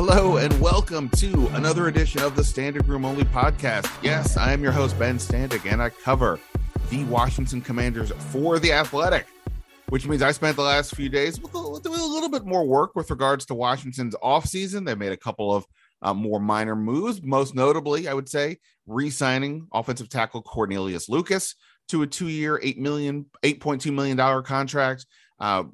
Hello and welcome to another edition of the Standig Room Only podcast. Yes, I am your host, Ben Standig, and I cover the Washington Commanders for The Athletic, which means I spent the last few days doing a little bit more work with regards to Washington's offseason. They made a couple of uh, more minor moves, most notably, I would say, re signing offensive tackle Cornelius Lucas to a two year, $8 million, $8.2 million contract. Uh,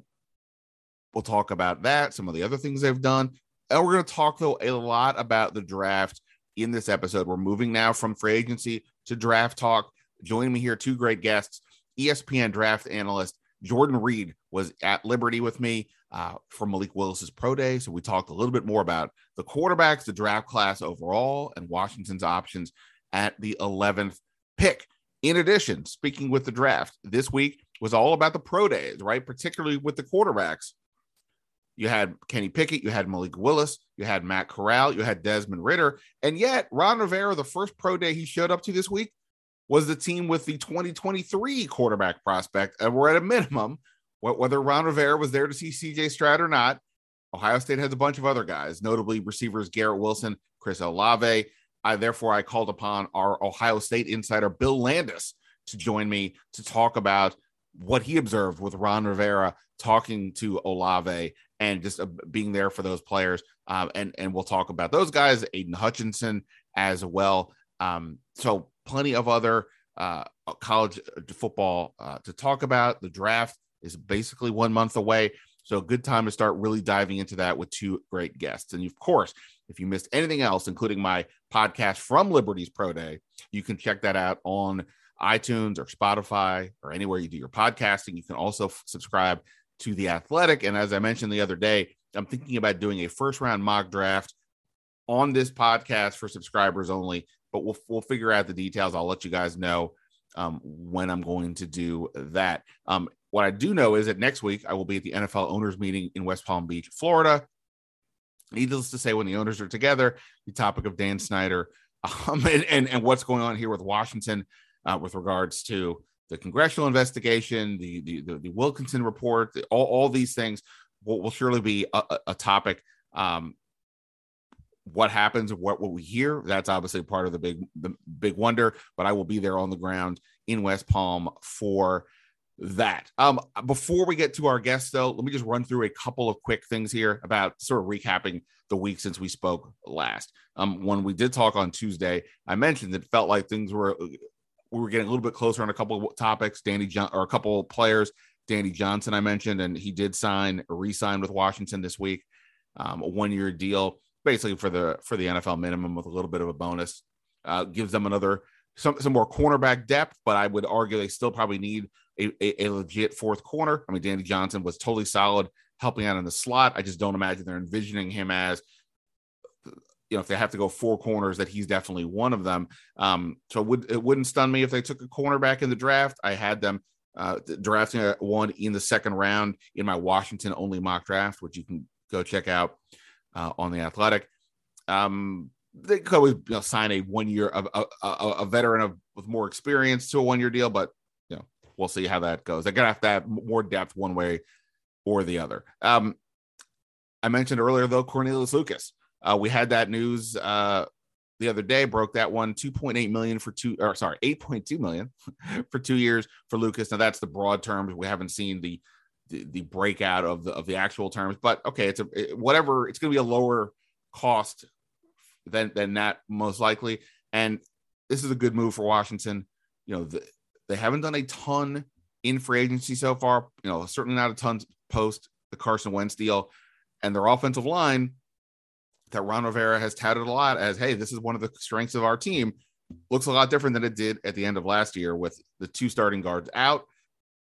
we'll talk about that, some of the other things they've done. And we're going to talk, though, a lot about the draft in this episode. We're moving now from free agency to draft talk. Joining me here, two great guests ESPN draft analyst Jordan Reid was at Liberty with me uh, for Malik Willis's pro day. So we talked a little bit more about the quarterbacks, the draft class overall, and Washington's options at the 11th pick. In addition, speaking with the draft, this week was all about the pro days, right? Particularly with the quarterbacks. You had Kenny Pickett, you had Malik Willis, you had Matt Corral, you had Desmond Ridder. and yet Ron Rivera, the first pro day he showed up to this week, was the team with the 2023 quarterback prospect, and we're at a minimum. Whether Ron Rivera was there to see CJ Stroud or not, Ohio State has a bunch of other guys, notably receivers Garrett Wilson, Chris Olave. I therefore I called upon our Ohio State insider Bill Landis to join me to talk about what he observed with Ron Rivera talking to Olave and just uh, being there for those players. Um, and and we'll talk about those guys, Aidan Hutchinson as well. Um, so plenty of other uh, college uh, football uh, to talk about. The draft is basically one month away. So, good time to start really diving into that with two great guests. And of course, if you missed anything else, including my podcast from Liberty's Pro Day, you can check that out on iTunes or Spotify or anywhere you do your podcasting. You can also f- subscribe to the athletic. And as I mentioned the other day, I'm thinking about doing a first round mock draft on this podcast for subscribers only, but we'll, we'll figure out the details. I'll let you guys know um, when I'm going to do that. Um, what I do know is that next week I will be at the NFL owners meeting in West Palm Beach, Florida. Needless to say, when the owners are together, the topic of Dan Snyder um, and, and, and what's going on here with Washington uh, with regards to the congressional investigation, the the, the, the Wilkinson report, the, all, all these things will, will surely be a, a topic. Um, what happens, what what we hear, that's obviously part of the big the big wonder. But I will be there on the ground in West Palm for that. Um, before we get to our guests, though, let me just run through a couple of quick things here about sort of recapping the week since we spoke last. Um, when we did talk on Tuesday, I mentioned it felt like things were we were getting a little bit closer on a couple of topics. Danny John or a couple of players. Danny Johnson, I mentioned, and he did sign re-sign with Washington this week, um, a one-year deal, basically for the for the NFL minimum with a little bit of a bonus. Uh, gives them another some some more cornerback depth, but I would argue they still probably need a, a, a legit fourth corner. I mean, Danny Johnson was totally solid helping out in the slot. I just don't imagine they're envisioning him as you know, if they have to go four corners, that he's definitely one of them. Um, so it, would, it wouldn't stun me if they took a cornerback in the draft. I had them uh, drafting a, one in the second round in my Washington only mock draft, which you can go check out uh, on the Athletic. Um, they could always you know, sign a one year a, a, a veteran of with more experience to a one year deal, but you know we'll see how that goes. They're gonna have to have more depth one way or the other. Um, I mentioned earlier though Cornelius Lucas. Uh, we had that news uh, the other day, broke that one 2.8 million for two, or sorry, 8.2 million for two years for Lucas. Now that's the broad terms. We haven't seen the the, the breakout of the of the actual terms, but okay, it's a it, whatever. It's going to be a lower cost than than that most likely, and this is a good move for Washington. You know, the, they haven't done a ton in free agency so far. You know, certainly not a ton post the Carson Wentz deal, and their offensive line that Ron Rivera has touted a lot as, hey, this is one of the strengths of our team, looks a lot different than it did at the end of last year with the two starting guards out,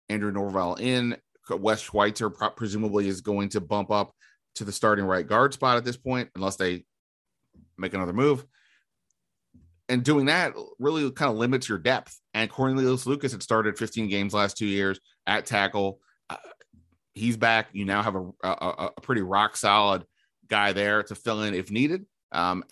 Andrew Norwell in, Wes Schweitzer presumably is going to bump up to the starting right guard spot at this point, unless they make another move. And doing that really kind of limits your depth. And Cornelius Lucas had started 15 games last two years at tackle. Uh, he's back. You now have a, a, a pretty rock solid guy there to fill in if needed. Um,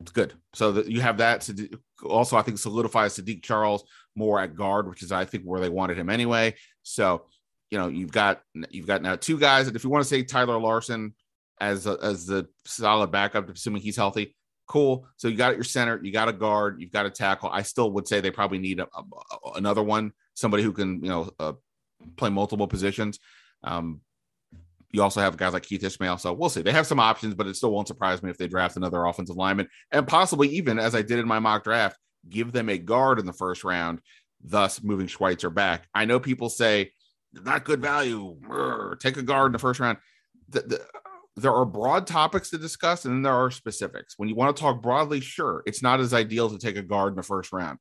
it's good. So that you have that to also, I think, solidifies Saahdiq Charles more at guard, which is I think where they wanted him anyway. So you know you've got you've got now two guys, and if you want to say Tyler Larsen as a, as the solid backup, assuming he's healthy. Cool. So you got your center, you got a guard, you've got a tackle. I still would say they probably need a, a, another one, somebody who can you know uh, play multiple positions. Um, you also have guys like Keith Ismael. So we'll see. They have some options, but it still won't surprise me if they draft another offensive lineman and possibly even, as I did in my mock draft, give them a guard in the first round, thus moving Schweitzer back. I know people say, not good value. take a guard in the first round. The, the, there are broad topics to discuss, and then there are specifics. When you want to talk broadly, sure, it's not as ideal to take a guard in the first round.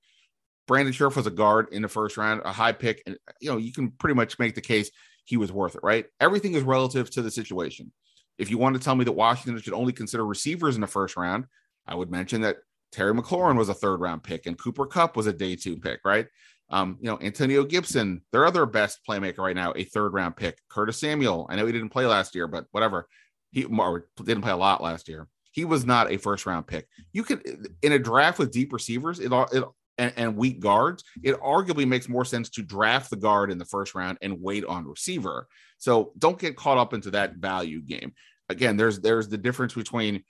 Brandon Scherff was a guard in the first round, a high pick, and you know you can pretty much make the case he was worth it, right? Everything is relative to the situation. If you want to tell me that Washington should only consider receivers in the first round, I would mention that Terry McLaurin was a third round pick and Cooper Kupp was a day two pick, right? Um, you know, Antonio Gibson, their other best playmaker right now, a third round pick. Curtis Samuel, I know he didn't play last year, but whatever. He didn't play a lot last year. He was not a first round pick. You could in a draft with deep receivers, it all it and, and weak guards, it arguably makes more sense to draft the guard in the first round and wait on receiver. So don't get caught up into that value game. Again, there's there's the difference between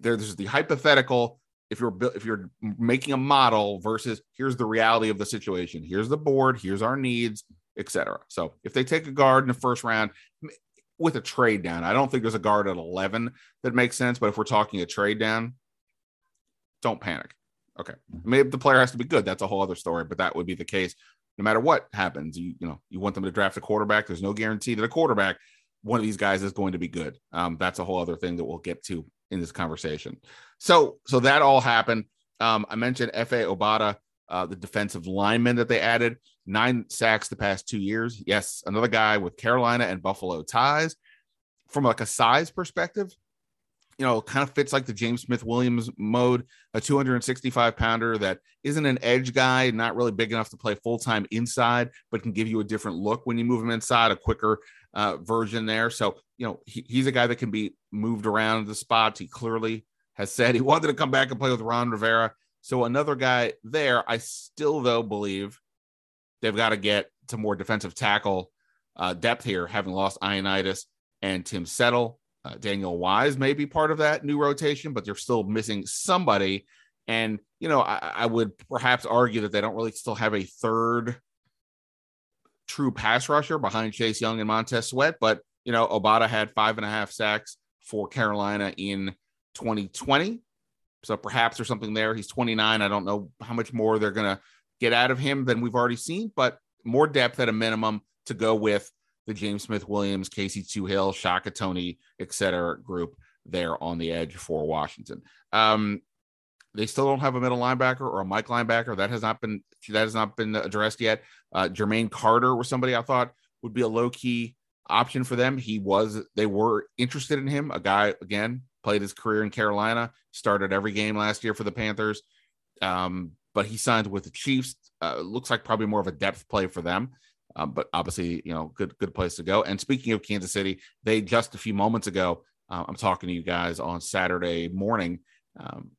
there's the hypothetical if you're if you're making a model versus here's the reality of the situation. Here's the board. Here's our needs, etc. So if they take a guard in the first round with a trade down, I don't think there's a guard at 11 that makes sense. But if we're talking a trade down, don't panic. Okay. Maybe the player has to be good. That's a whole other story, but that would be the case no matter what happens. You, you know, you want them to draft a quarterback. There's no guarantee that a quarterback, one of these guys is going to be good. Um, that's a whole other thing that we'll get to in this conversation. So, so that all happened. Um, I mentioned Efe Obada, uh, the defensive lineman that they added, nine sacks the past two years. Yes, another guy with Carolina and Buffalo ties. From like a size perspective, you know, kind of fits like the James Smith Williams mode, a 265 pounder that isn't an edge guy, not really big enough to play full time inside, but can give you a different look when you move him inside, a quicker uh, version there. So, you know, he, he's a guy that can be moved around the spots. He clearly has said he wanted to come back and play with Ron Rivera. So, another guy there, I still, though, believe they've got to get to more defensive tackle uh, depth here, having lost Ioannidis and Tim Settle. Uh, Daniel Wise may be part of that new rotation, but they're still missing somebody. And, you know, I, I, would perhaps argue that they don't really still have a third true pass rusher behind Chase Young and Montez Sweat. But, you know, Obada had five and a half sacks for Carolina in 2020. So perhaps there's something there. He's 29. I don't know how much more they're going to get out of him than we've already seen, but more depth at a minimum to go with the James Smith Williams, Casey Toohill, Shaka Toney, et cetera group there on the edge for Washington. Um, they still don't have a middle linebacker or a Mike linebacker. That has not been that has not been addressed yet. Uh, Jermaine Carter was somebody I thought would be a low key option for them. He was they were interested in him. A guy again played his career in Carolina, started every game last year for the Panthers, um, but he signed with the Chiefs. Uh, looks like probably more of a depth play for them. Um, but obviously, you know, good good place to go. And speaking of Kansas City, they just a few moments ago, uh, I'm talking to you guys on Saturday morning. Um,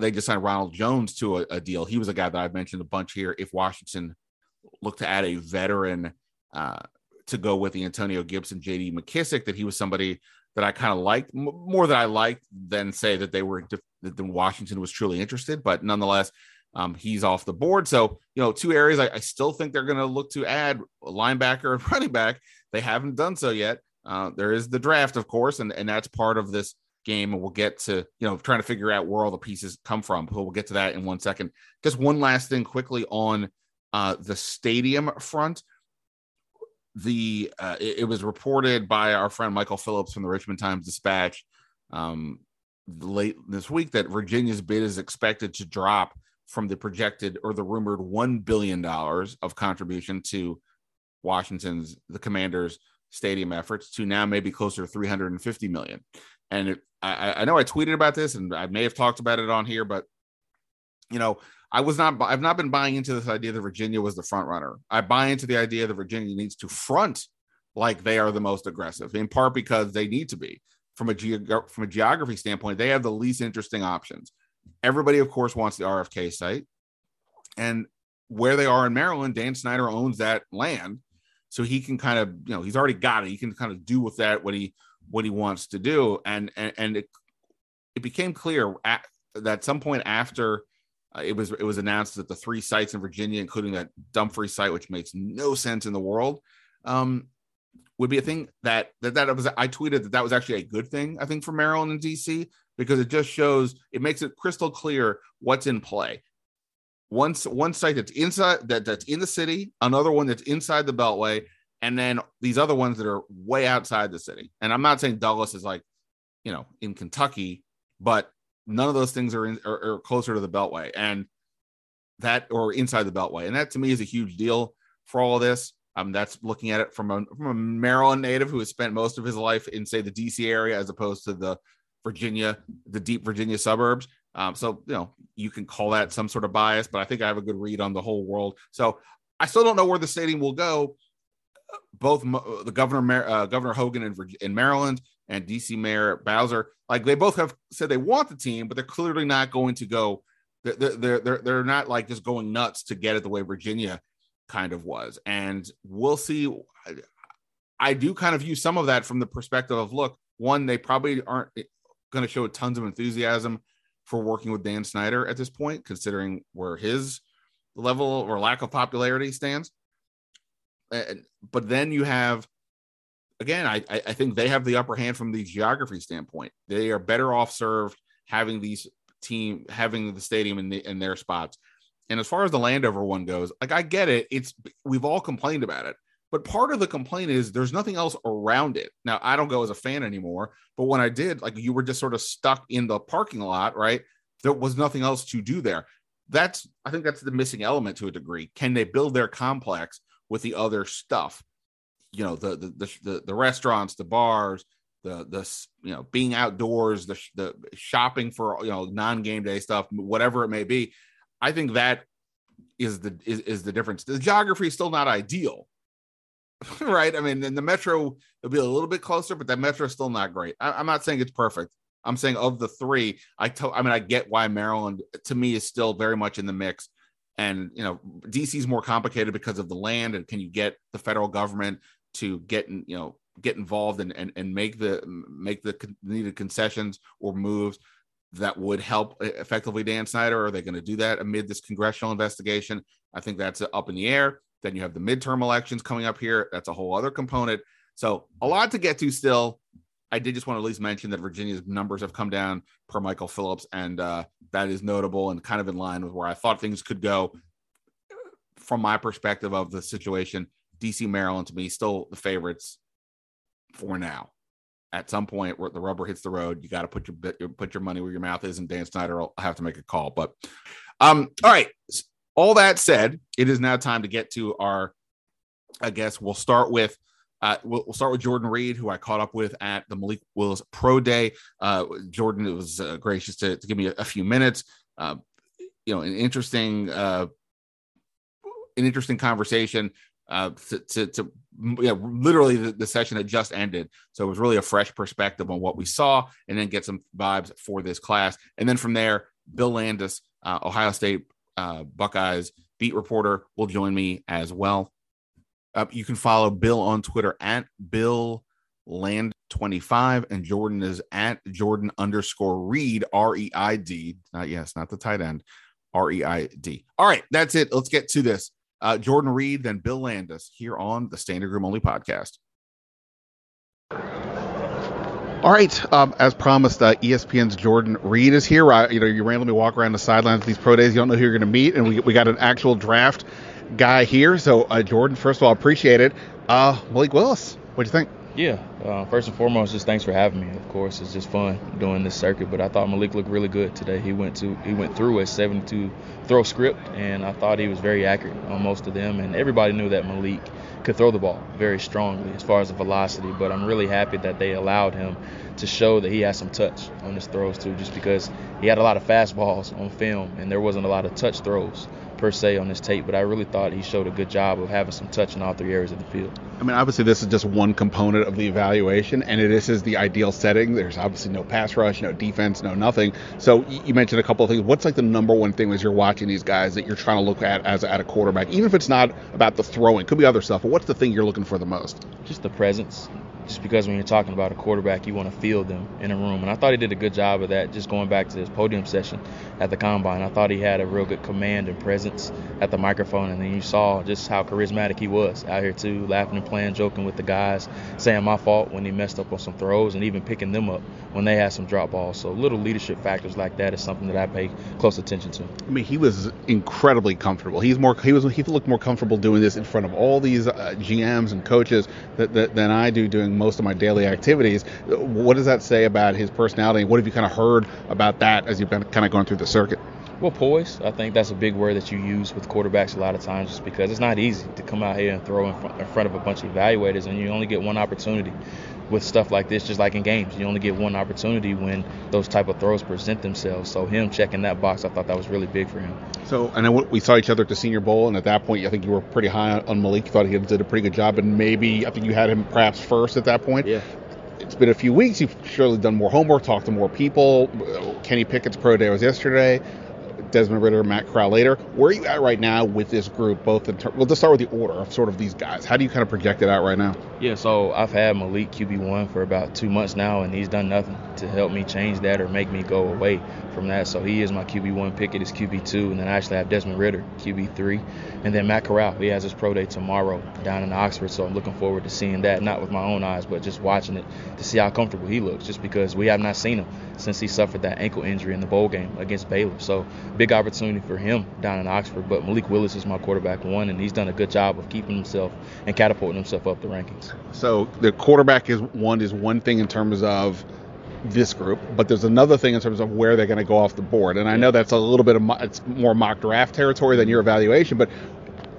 they just signed Ronald Jones to a, a, deal. He was a guy that I've mentioned a bunch here. If Washington looked to add a veteran uh, to go with the Antonio Gibson, J.D. McKissic, that he was somebody that I kind of liked more than I liked than say that they were that Washington was truly interested. But nonetheless, um, he's off the board. So, you know, two areas I, I still think they're going to look to add linebacker and running back. They haven't done so yet. Uh, there is the draft, of course, and, and that's part of this game. And we'll get to, you know, trying to figure out where all the pieces come from. But we'll get to that in one second. Just one last thing quickly on uh, the stadium front. The uh, it, it, was reported by our friend Michael Phillips from the Richmond Times Dispatch um, late this week that Virginia's bid is expected to drop from the projected or the rumored $1 billion of contribution to Washington's, the Commanders' stadium efforts to now maybe closer to 350 million. And it, I, I know I tweeted about this and I may have talked about it on here, but you know, I was not, I've not been buying into this idea that Virginia was the front runner. I buy into the idea that Virginia needs to front like they are the most aggressive, in part because they need to be. From a, geog- from a geography standpoint, they have the least interesting options. Everybody, of course, wants the RFK site. And where they are in Maryland, Dan Snyder owns that land. So he can kind of, you know, he's already got it. He can kind of do with that what he what he wants to do. And and, and it, it became clear at, that some point after uh, it was it was announced that the three sites in Virginia, including that Dumfries site, which makes no sense in the world, um, would be a thing that that that was. I tweeted that that was actually a good thing. I think for Maryland and DC because it just shows it makes it crystal clear what's in play. One one site that's inside that that's in the city, another one that's inside the Beltway, and then these other ones that are way outside the city. And I'm not saying Douglas is like, you know, in Kentucky, but none of those things are in are, closer to the Beltway, and that or inside the Beltway, and that to me is a huge deal for all of this. Um, that's looking at it from a from a Maryland native who has spent most of his life in say the DC area as opposed to the Virginia, the deep Virginia suburbs. Um, so you know you can call that some sort of bias, but I think I have a good read on the whole world. So I still don't know where the stadium will go. Both the governor, uh, Governor Hogan in, in Maryland, and DC Mayor Bowser, like they both have said they want the team, but they're clearly not going to go. They're they're they're, they're not like just going nuts to get it the way Virginia kind of was, and we'll see. I do kind of view some of that from the perspective of look, one, they probably aren't going to show tons of enthusiasm for working with Dan Snyder at this point, considering where his level or lack of popularity stands. but then you have, again, I, I think they have the upper hand from the geography standpoint. They are better off served having these team having the stadium in, the, in their spots. And as far as the Landover one goes, like I get it, it's we've all complained about it. But part of the complaint is there's nothing else around it. Now, I don't go as a fan anymore, but when I did, like you were just sort of stuck in the parking lot, right? There was nothing else to do there. That's, I think that's the missing element to a degree. Can they build their complex with the other stuff? You know, the, the, the, the restaurants, the bars, the, the, you know, being outdoors, the, the shopping for, you know, non game day stuff, whatever it may be. I think that is the, is, is the difference. The geography is still not ideal right? I mean, in the metro, it'll be a little bit closer, but that metro is still not great. I, am not saying it's perfect. I'm saying of the three, I to, I mean, I get why Maryland to me is still very much in the mix. And you know, DC is more complicated because of the land, and can you get the federal government to get you know get involved and and, and make the make the needed concessions or moves that would help effectively Dan Snyder? Are they going to do that amid this congressional investigation? I think that's up in the air. Then you have the midterm elections coming up here. That's a whole other component. So a lot to get to still. I did just want to at least mention that Virginia's numbers have come down per Michael Phillips, and uh, that is notable and kind of in line with where I thought things could go from my perspective of the situation. DC, Maryland, to me, still the favorites for now. At some point, where the rubber hits the road, you got to put your put your money where your mouth is, and Dan Snyder will have to make a call. But um, all right, all that said, it is now time to get to our. I guess we'll start with uh, we'll, we'll, start with Jordan Reid, who I caught up with at the Malik Willis Pro Day. Uh, Jordan it was uh, gracious to, to, give me a, a few minutes. Uh, you know, an interesting, uh, an interesting conversation. Uh, to, to, to know, literally the, the, session had just ended, so it was really a fresh perspective on what we saw, and then get some vibes for this class. And then from there, Bill Landis, Ohio State uh, Buckeyes beat reporter, will join me as well. Uh, you can follow Bill on Twitter at Bill Land 25 and Jordan is at Jordan underscore Reid R E I D. Not yes, not the tight end. R E I D. All right, that's it. Let's get to this. Uh, Jordan Reid, then Bill Landis here on the Standig Room Only podcast. All right, um, as promised, uh, ESPN's Jordan Reid is here. Uh, you know, you randomly walk around the sidelines these pro days, you don't know who you're going to meet, and we, we got an actual draft guy here. So, uh, Jordan, first of all, appreciate it. Uh, Malik Willis, what do you think? Yeah, uh, first and foremost, just thanks for having me. Of course, it's just fun doing this circuit. But I thought Malik looked really good today. He went to he went through a 72 throw script, and I thought he was very accurate on most of them. And everybody knew that Malik could throw the ball very strongly as far as the velocity. But I'm really happy that they allowed him to show that he has some touch on his throws too, just because he had a lot of fastballs on film and there wasn't a lot of touch throws per se on this tape, but I really thought he showed a good job of having some touch in all three areas of the field. I mean, obviously, this is just one component of the evaluation, and this is the ideal setting. There's obviously no pass rush, no defense, no nothing. So you mentioned a couple of things. What's like the number one thing as you're watching these guys that you're trying to look at as at a quarterback, even if it's not about the throwing, could be other stuff. But what's the thing you're looking for the most? Just the presence. Just because when you're talking about a quarterback, you want to feel them in a room. And I thought he did a good job of that. Just going back to his podium session at the combine, I thought he had a real good command and presence at the microphone. And then you saw just how charismatic he was out here too, laughing and playing, joking with the guys, saying my fault when he messed up on some throws, and even picking them up when they had some drop balls. So little leadership factors like that is something that I pay close attention to. I mean, he was incredibly comfortable. He's more he was he looked more comfortable doing this in front of all these uh, GMs and coaches that, that, than I do doing most of my daily activities. What does that say about his personality? What have you kind of heard about that as you've been kind of going through the circuit? Well, poise. I think that's a big word that you use with quarterbacks a lot of times, just because it's not easy to come out here and throw in front, of a bunch of evaluators, and you only get one opportunity with stuff like this, just like in games. You only get one opportunity when those type of throws present themselves. So him checking that box, I thought that was really big for him. So, and then we saw each other at the Senior Bowl, and at that point, I think you were pretty high on Malik. You thought he did a pretty good job, and maybe I think you had him perhaps first at that point. Yeah. It's been a few weeks. You've surely done more homework, talked to more people. Kenny Pickett's pro day was yesterday. Desmond Ridder, Matt Corral later. Where are you at right now with this group? Both in ter- well, let's start with the order of sort of these guys. How do you kind of project it out right now? Yeah, so I've had Malik QB one for about two months now, and he's done nothing to help me change that or make me go away from that. So he is my QB one. Pickett is QB two, and then I actually have Desmond Ridder QB three, and then Matt Corral. He has his pro day tomorrow down in Oxford, so I'm looking forward to seeing that, not with my own eyes, but just watching it to see how comfortable he looks. Just because we have not seen him since he suffered that ankle injury in the bowl game against Baylor. So big opportunity for him down in Oxford. But Malik Willis is my quarterback one, and he's done a good job of keeping himself and catapulting himself up the rankings. So the quarterback is one is one thing in terms of this group, but there's another thing in terms of where they're going to go off the board. And I know that's a little bit of it's more mock draft territory than your evaluation, but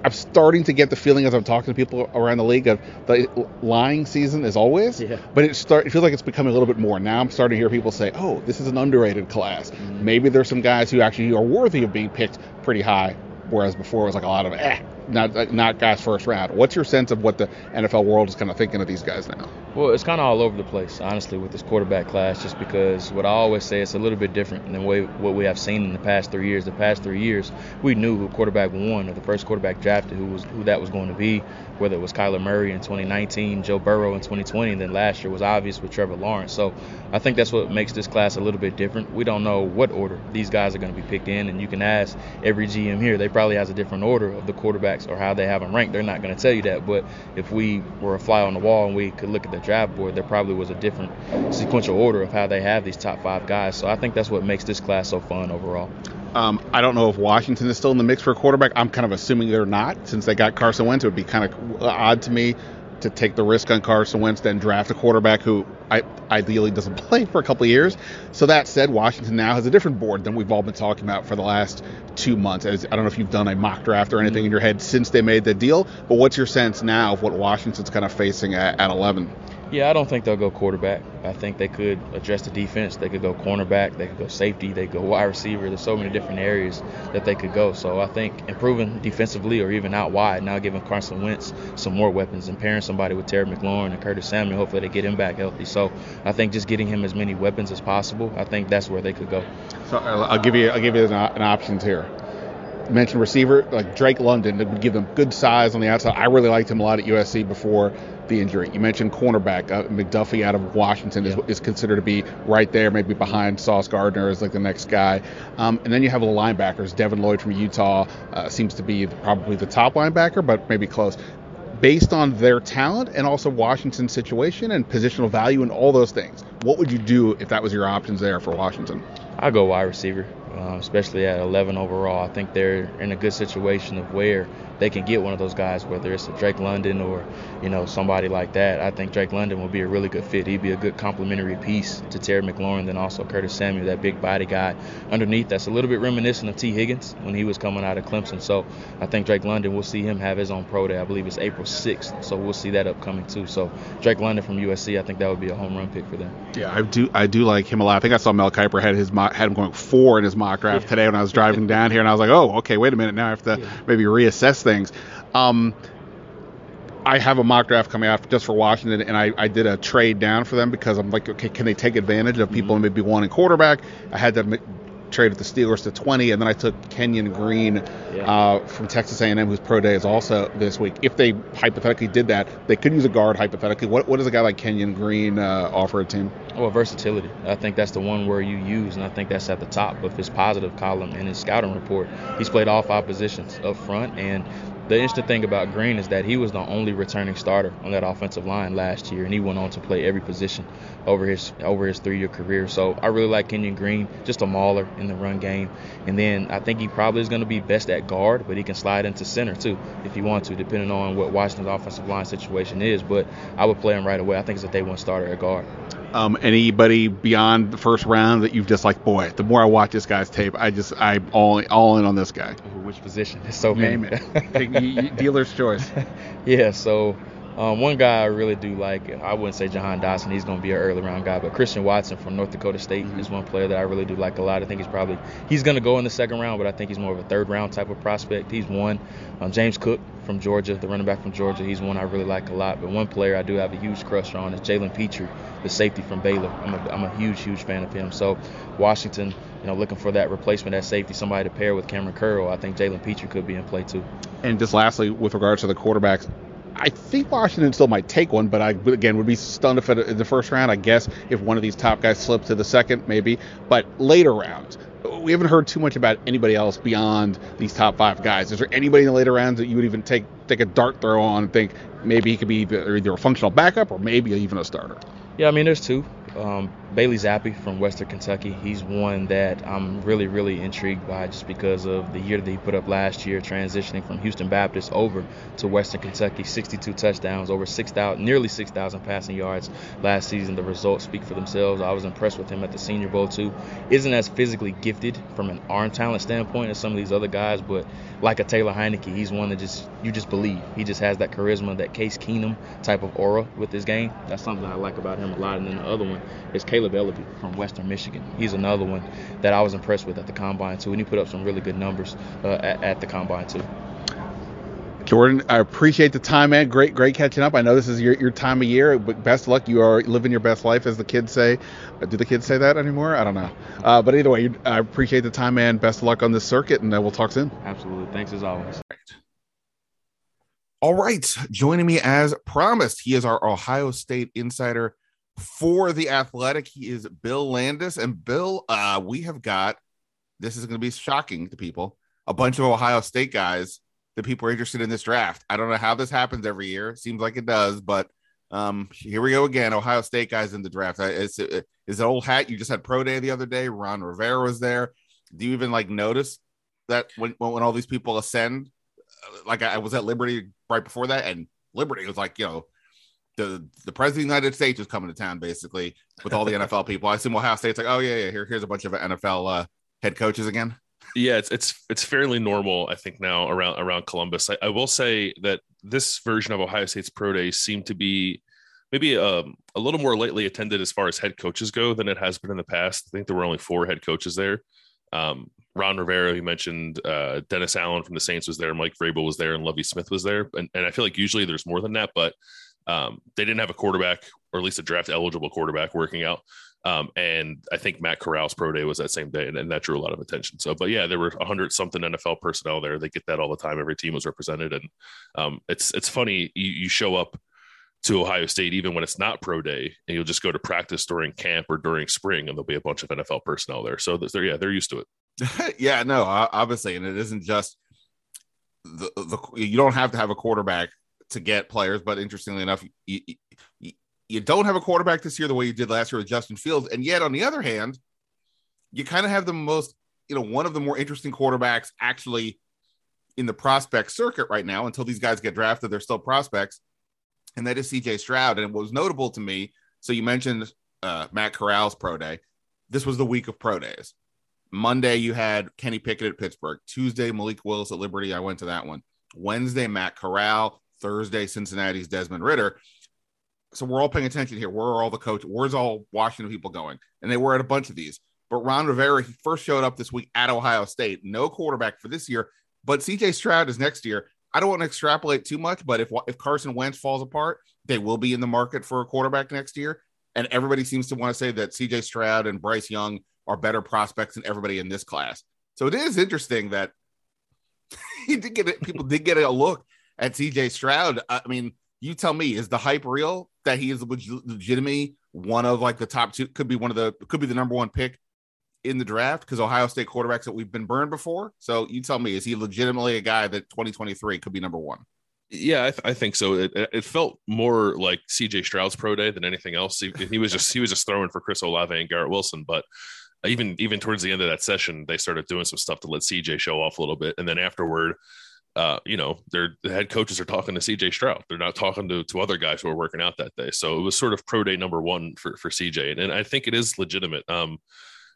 I'm starting to get the feeling as I'm talking to people around the league of the lying season as always. Yeah. But it start it feels like it's becoming a little bit more. Now I'm starting to hear people say, "Oh, this is an underrated class." Mm-hmm. Maybe there's some guys who actually are worthy of being picked pretty high, whereas before it was like a lot of eh, not not guys first round. What's your sense of what the NFL world is kind of thinking of these guys now? Well, it's kind of all over the place, honestly, with this quarterback class. Just because what I always say, it's a little bit different than way, what we have seen in the past three years. The past three years, we knew who quarterback one or the first quarterback drafted, who was who that was going to be. Whether it was Kyler Murray in 2019, Joe Burrow in 2020, and then last year was obvious with Trevor Lawrence. So I think that's what makes this class a little bit different. We don't know what order these guys are going to be picked in, and you can ask every GM here. They probably has a different order of the quarterbacks or how they have them ranked. They're not going to tell you that, but if we were a fly on the wall and we could look at the draft board, there probably was a different sequential order of how they have these top five guys. So I think that's what makes this class so fun overall. Um, I don't know if Washington is still in the mix for a quarterback. I'm kind of assuming they're not, since they got Carson Wentz. It would be kind of odd to me to take the risk on Carson Wentz, then draft a quarterback who I, ideally doesn't play for a couple of years. So that said, Washington now has a different board than we've all been talking about for the last two months. As, I don't know if you've done a mock draft or anything mm-hmm. in your head since they made the deal, but what's your sense now of what Washington's kind of facing at, at 11? Yeah, I don't think they'll go quarterback. I think they could address the defense. They could go cornerback. They could go safety. They could go wide receiver. There's so many different areas that they could go. So I think improving defensively or even out wide, now giving Carson Wentz some more weapons and pairing somebody with Terry McLaurin and Curtis Samuel, hopefully they get him back healthy. So I think just getting him as many weapons as possible, I think that's where they could go. So I'll give you I'll give you an, an options here mentioned receiver like Drake London that would give them good size on the outside. I really liked him a lot at USC before the injury. You mentioned cornerback uh, McDuffie out of Washington yeah. is, is considered to be right there, maybe behind Sauce Gardner as like the next guy. Um, and then you have the linebackers. Devin Lloyd from Utah uh, seems to be probably the top linebacker, but maybe close. Based on their talent and also Washington's situation and positional value and all those things, what would you do if that was your options there for Washington? I go wide receiver um, especially at 11 overall. I think they're in a good situation of where they can get one of those guys, whether it's a Drake London or you know somebody like that. I think Drake London will be a really good fit. He'd be a good complementary piece to Terry McLaurin, then also Curtis Samuel, that big body guy underneath. That's a little bit reminiscent of Tee Higgins when he was coming out of Clemson. So I think Drake London, we'll see him have his own pro day. I believe it's April 6th, so we'll see that upcoming too. So Drake London from USC, I think that would be a home run pick for them. Yeah, I do. I do like him a lot. I think I saw Mel Kiper had his had him going four in his mock draft yeah. today when I was driving down here, and I was like, oh, okay, wait a minute, now I have to yeah. maybe reassess things. Um, I have a mock draft coming out just for Washington, and I, I did a trade down for them because I'm like, okay, can they take advantage of people mm-hmm. maybe wanting quarterback? I had to trade with the Steelers to 20, and then I took Kenyon Green Yeah. uh, from Texas A&M, whose pro day is also this week. If they hypothetically did that, they could use a guard hypothetically. What what does a guy like Kenyon Green uh, offer a team? Well, versatility. I think that's the one where you use, and I think that's at the top of his positive column in his scouting report. He's played all five positions up front, and the interesting thing about Green is that he was the only returning starter on that offensive line last year, and he went on to play every position over his over his three-year career. So I really like Kenyon Green, just a mauler in the run game, and then I think he probably is going to be best at guard, but he can slide into center too if he wants to, depending on what Washington's offensive line situation is. But I would play him right away. I think it's a day one starter at guard. Um, anybody beyond the first round that you've just like, boy, the more I watch this guy's tape, I just I'm all all in on this guy. Which position? So. Name it. Take- y- y- dealer's choice. yeah, so um, one guy I really do like, I wouldn't say Jahan Dotson, he's going to be an early round guy, but Christian Watson from North Dakota State is one player that I really do like a lot. I think he's probably he's going to go in the second round, but I think he's more of a third round type of prospect. He's one. Um, James Cook from Georgia, the running back from Georgia, he's one I really like a lot. But one player I do have a huge crush on is Jalen Pitre, the safety from Baylor. I'm a, I'm a huge, huge fan of him. So Washington, you know, looking for that replacement at safety, somebody to pair with Kamren Curl. I think Jalen Pitre could be in play too. And just lastly, with regards to the quarterbacks, I think Washington still might take one, but I again would be stunned if it in the first round. I guess if one of these top guys slipped to the second, maybe. But later rounds, we haven't heard too much about anybody else beyond these top five guys. Is there anybody in the later rounds that you would even take take a dart throw on and think maybe he could be either, either a functional backup or maybe even a starter? Yeah, I mean, there's two. Um, Bailey Zappe from Western Kentucky. He's one that I'm really, really intrigued by just because of the year that he put up last year, transitioning from Houston Baptist over to Western Kentucky. 62 touchdowns, over 6,000, nearly 6,000 passing yards last season. The results speak for themselves. I was impressed with him at the Senior Bowl too. Isn't as physically gifted from an arm talent standpoint as some of these other guys, but like a Taylor Heinicke, he's one that just you just believe. He just has that charisma, that Case Keenum type of aura with his game. That's something I like about him a lot. And then the other one is Kaleb Eleby from Western Michigan. He's another one that I was impressed with at the combine too, and he put up some really good numbers uh, at, at the combine too. Jordan, I appreciate the time, man. Great, great catching up. I know this is your, your time of year, but best of luck. You are living your best life, as the kids say. Uh, Do the kids say that anymore? I don't know. Uh, but either way, I appreciate the time, man. Best of luck on this circuit, and uh, we'll talk soon. Absolutely. Thanks as always. All right. Joining me as promised, he is our Ohio State insider for the athletic. He is Bill Landis. And Bill, uh, we have got this is going to be shocking to people a bunch of Ohio State guys that people are interested in this draft. I don't know how this happens every year. Seems like it does, but um, here we go again. Ohio State guys in the draft. It's, it, is it old hat? You just had pro day the other day. Ron Rivera was there. Do you even like notice that when, when all these people ascend? Like I was at Liberty right before that, and Liberty was like, you know, the the president of the United States is coming to town basically with all the NFL people. I assume Ohio State's like, oh yeah, yeah, here, here's a bunch of NFL uh, head coaches again. Yeah, it's it's it's fairly normal, I think, now around around Columbus. I, I will say that this version of Ohio State's pro day seemed to be maybe um, a little more lightly attended as far as head coaches go than it has been in the past. I think there were only four head coaches there. Um, Ron Rivera, you mentioned, uh, Dennis Allen from the Saints was there, Mike Vrabel was there, and Lovie Smith was there. And, and I feel like usually there's more than that, but um, they didn't have a quarterback, or at least a draft eligible quarterback, working out. Um, and I think Matt Corral's pro day was that same day, and, and that drew a lot of attention. So, but yeah, there were hundred something NFL personnel there. They get that all the time. Every team was represented, and um, it's it's funny. You, you show up to Ohio State even when it's not pro day, and you'll just go to practice during camp or during spring, and there'll be a bunch of NFL personnel there. So they're yeah, they're used to it. yeah, no, obviously, and it isn't just the the you don't have to have a quarterback to get players, but interestingly enough, you, you, you don't have a quarterback this year the way you did last year with Justin Fields, and yet on the other hand, you kind of have the most, you know, one of the more interesting quarterbacks actually in the prospect circuit right now. Until these guys get drafted, they're still prospects, and that is C.J. Stroud. And what was notable to me, so you mentioned uh, Matt Corral's pro day. This was the week of pro days. Monday, you had Kenny Pickett at Pittsburgh. Tuesday, Malik Willis at Liberty. I went to that one. Wednesday, Matt Corral. Thursday, Cincinnati's Desmond Ridder. So we're all paying attention here. Where are all the coach? Where's all Washington people going? And they were at a bunch of these. But Ron Rivera, he first showed up this week at Ohio State. No quarterback for this year, but CJ Stroud is next year. I don't want to extrapolate too much, but if if Carson Wentz falls apart, they will be in the market for a quarterback next year. and everybody seems to want to say that CJ Stroud and Bryce Young are better prospects than everybody in this class. So it is interesting that he did get it. People did get a look at CJ Stroud. I mean, you tell me, is the hype real that he is legitimately one of like the top two? Could be one of the could be the number one pick in the draft because Ohio State quarterbacks that we've been burned before. So you tell me, is he legitimately a guy that 2023 could be number one? Yeah, I, th- I think so. It, it, felt more like CJ Stroud's pro day than anything else. He, he was just he was just throwing for Chris Olave and Garrett Wilson, but even even towards the end of that session, they started doing some stuff to let CJ show off a little bit, and then afterward, uh, you know, their the head coaches are talking to CJ Stroud. They're not talking to, to other guys who are working out that day. So it was sort of pro day number one for for CJ, and, and I think it is legitimate. Um,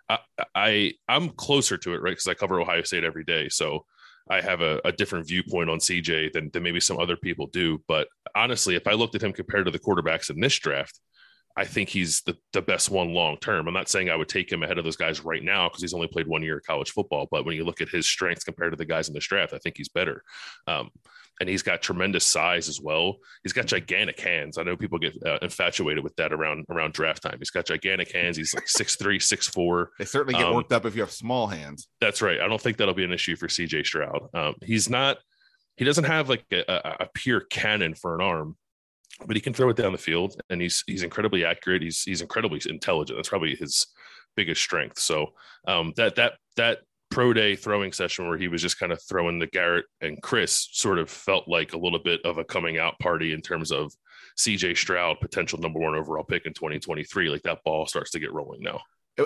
I, I I'm closer to it, right? Because I cover Ohio State every day, so I have a, a, different viewpoint on CJ than, than maybe some other people do. But honestly, if I looked at him compared to the quarterbacks in this draft, I think he's the, the best one long term. I'm not saying I would take him ahead of those guys right now because he's only played one year of college football. But when you look at his strengths compared to the guys in this draft, I think he's better. Um, and he's got tremendous size as well. He's got gigantic hands. I know people get uh, infatuated with that around around draft time. He's got gigantic hands. He's like six three, six four. They certainly get um, worked up if you have small hands. That's right. I don't think that'll be an issue for CJ Stroud. Um, he's not. He doesn't have like a, a, a pure cannon for an arm, but he can throw it down the field, and he's he's incredibly accurate. He's he's incredibly intelligent. That's probably his biggest strength. So um, that that that pro day throwing session where he was just kind of throwing the Garrett and Chris sort of felt like a little bit of a coming out party in terms of CJ Stroud, potential number one overall pick in 2023. Like that ball starts to get rolling now.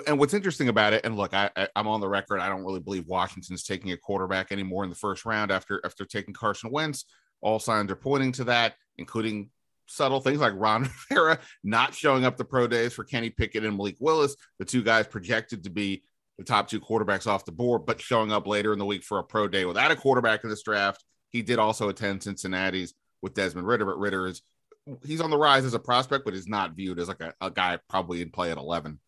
And what's interesting about it, and look, I, am on the record. I don't really believe Washington's taking a quarterback anymore in the first round after after taking Carson Wentz. All signs are pointing to that, including subtle things like Ron Rivera not showing up the pro days for Kenny Pickett and Malik Willis, the two guys projected to be the top two quarterbacks off the board, but showing up later in the week for a pro day without a quarterback in this draft. He did also attend Cincinnati's with Desmond Ridder, but Ridder is he's on the rise as a prospect, but is not viewed as like a, a guy probably in play at 11.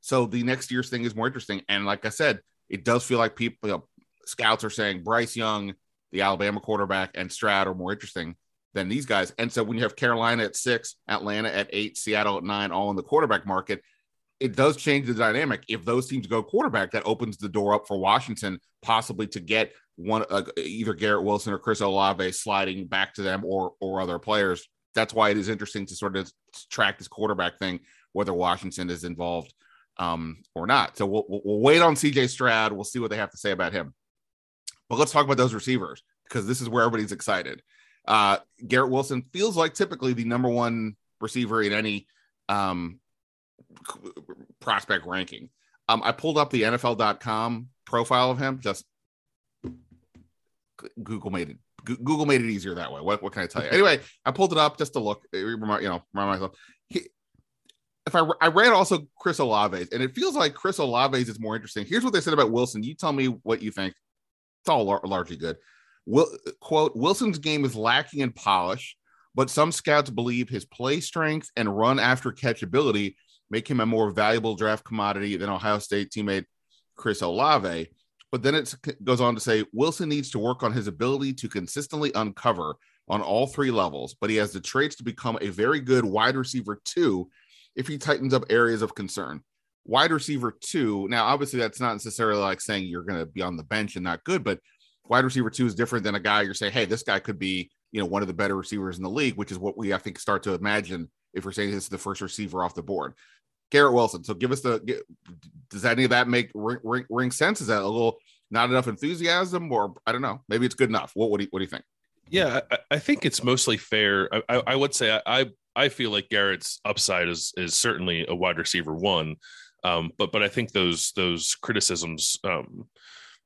So the next year's thing is more interesting. And like I said, it does feel like people, you know, scouts are saying Bryce Young, the Alabama quarterback, and Stroud are more interesting than these guys. And so when you have Carolina at six, Atlanta at eight, Seattle at nine, all in the quarterback market, it does change the dynamic. If those teams go quarterback, that opens the door up for Washington possibly to get one uh, either Garrett Wilson or Chris Olave sliding back to them or or other players. That's why it is interesting to sort of track this quarterback thing, whether Washington is involved um, or not. So we'll, we'll wait on CJ Stroud. We'll see what they have to say about him. But let's talk about those receivers because this is where everybody's excited. Uh, Garrett Wilson feels like typically the number one receiver in any um, prospect ranking. Um, I pulled up the NFL.com profile of him. Just Google made it. Google made it easier that way. What, what can I tell you? Anyway, I pulled it up just to look. You know, remind myself. He, if I I read also Chris Olave's, and it feels like Chris Olave's is more interesting. Here's what they said about Wilson. You tell me what you think. It's all lar- largely good. Will, quote: Wilson's game is lacking in polish, but some scouts believe his play strength and run after catchability make him a more valuable draft commodity than Ohio State teammate Chris Olave. But then it goes on to say Wilson needs to work on his ability to consistently uncover on all three levels, but he has the traits to become a very good wide receiver two if he tightens up areas of concern. Wide receiver two, now obviously that's not necessarily like saying you're going to be on the bench and not good, but wide receiver two is different than a guy you're saying, hey, this guy could be, you know, one of the better receivers in the league, which is what we I think start to imagine if we're saying this is the first receiver off the board. Garrett Wilson. So give us the. Does any of that make ring, ring, ring sense? Is that a little not enough enthusiasm, or I don't know? Maybe it's good enough. What, what do you What do you think? Yeah, I, I think it's mostly fair. I, I, I would say I, I feel like Garrett's upside is is certainly a wide receiver one, um, but but I think those those criticisms um,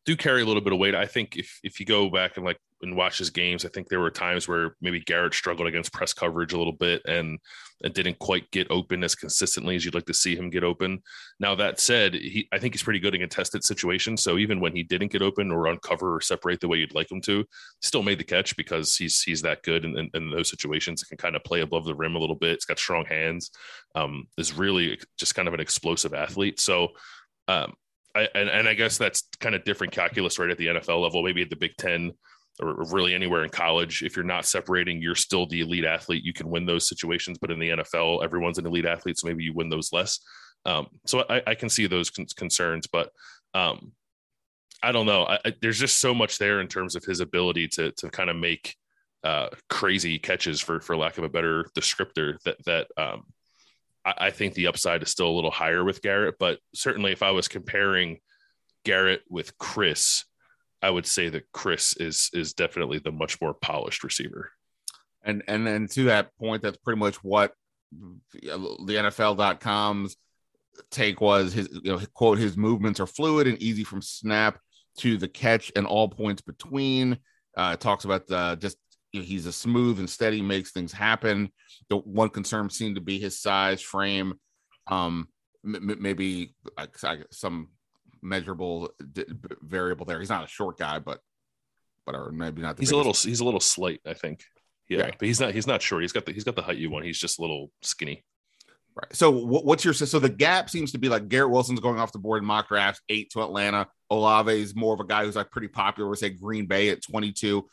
do carry a little bit of weight. I think if if you go back and like and watch his games, I think there were times where maybe Garrett struggled against press coverage a little bit and and didn't quite get open as consistently as you'd like to see him get open. Now that said, he I think he's pretty good in contested situations. So even when he didn't get open or uncover or separate the way you'd like him to, still made the catch because he's he's that good in, in, in those situations. It can kind of play above the rim a little bit. It's got strong hands. Um, is really just kind of an explosive athlete. So um, I, and, and I guess that's kind of different calculus right at the NFL level. Maybe at the Big Ten, or really anywhere in college. If you're not separating, you're still the elite athlete. You can win those situations, but in the NFL, everyone's an elite athlete, so maybe you win those less. Um, so I, I, can see those con- concerns, but um, I don't know. I, I, there's just so much there in terms of his ability to to kind of make uh, crazy catches, for for lack of a better descriptor, that that um, I, think the upside is still a little higher with Garrett. But certainly, if I was comparing Garrett with Chris, I would say that Chris is is definitely the much more polished receiver. And and then to that point, that's pretty much what the NFL.com's take was his you know quote his movements are fluid and easy from snap to the catch and all points between. Uh, talks about the, just you know, he's a smooth and steady, makes things happen. The one concern seemed to be his size, frame, um, m- maybe like some measurable d- variable there. He's not a short guy, but but or maybe not. he's biggest. a little he's a little slight, I think. Yeah, but he's not he's not short. He's got the he's got the height you want. He's just a little skinny. Right. So what's your so the gap seems to be like Garrett Wilson's going off the board in mock drafts, eight to Atlanta. Olave is more of a guy who's like pretty popular. We say Green Bay at 22,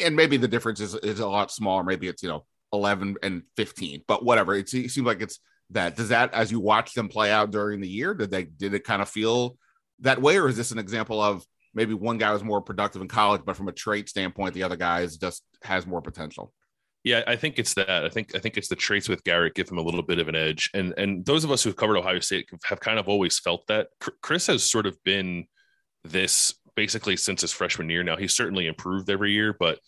and maybe the difference is, is a lot smaller. Maybe it's you know 11 and 15, but whatever. It, seems like it's that. Does that as you watch them play out during the year, did they did it kind of feel that way, or is this an example of maybe one guy was more productive in college, but from a trait standpoint, the other guy is just has more potential? Yeah, I think it's that. I think I think it's the traits with Garrett give him a little bit of an edge, and and those of us who've covered Ohio State have kind of always felt that. Chris has sort of been this basically since his freshman year. Now he's certainly improved every year, but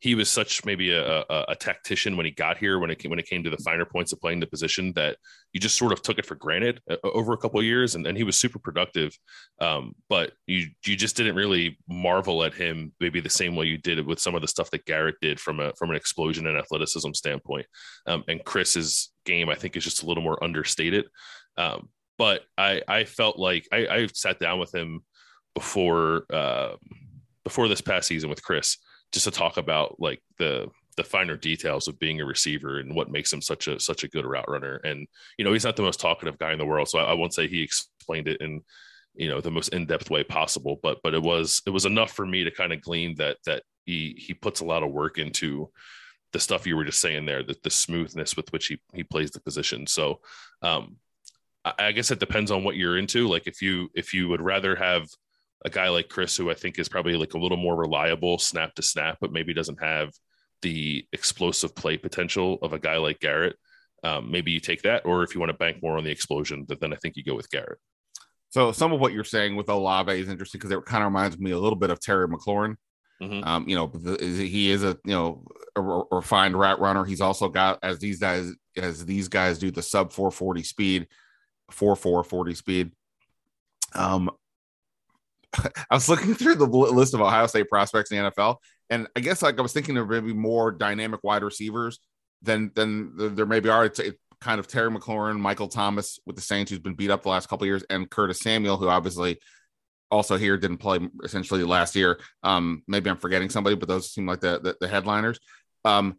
he was such maybe a, a, a, tactician when he got here when it came, when it came to the finer points of playing the position that you just sort of took it for granted uh, over a couple of years and, and he was super productive um, but you you just didn't really marvel at him maybe the same way you did it with some of the stuff that Garrett did from a from an explosion and athleticism standpoint um, and Chris's game I think is just a little more understated um, but I I felt like I, I sat down with him before uh, before this past season with Chris just to talk about like the the finer details of being a receiver and what makes him such a such a good route runner. And you know, he's not the most talkative guy in the world, so I, I won't say he explained it in you know the most in depth way possible. But but it was it was enough for me to kind of glean that that he he puts a lot of work into the stuff you were just saying there, the, the smoothness with which he he plays the position. So um, I, I guess it depends on what you're into. Like if you if you would rather have a guy like Chris, who I think is probably like a little more reliable snap to snap, but maybe doesn't have the explosive play potential of a guy like Garrett. Um, maybe you take that, or if you want to bank more on the explosion, then I think you go with Garrett. So some of what you're saying with Olave is interesting because it kind of reminds me a little bit of Terry McLaurin. Mm-hmm. Um, you know, the, he is a you know a, a refined route runner. He's also got as these guys as these guys do the sub 440 speed, 4 440 speed. Um, I was looking through the list of Ohio State prospects in the NFL, and I guess like I was thinking there maybe more dynamic wide receivers than than there maybe are. It's, it's kind of Terry McLaurin, Michael Thomas with the Saints, who's been beat up the last couple years, and Curtis Samuel, who obviously also here didn't play essentially last year. Um, maybe I'm forgetting somebody, but those seem like the the, the headliners. Um,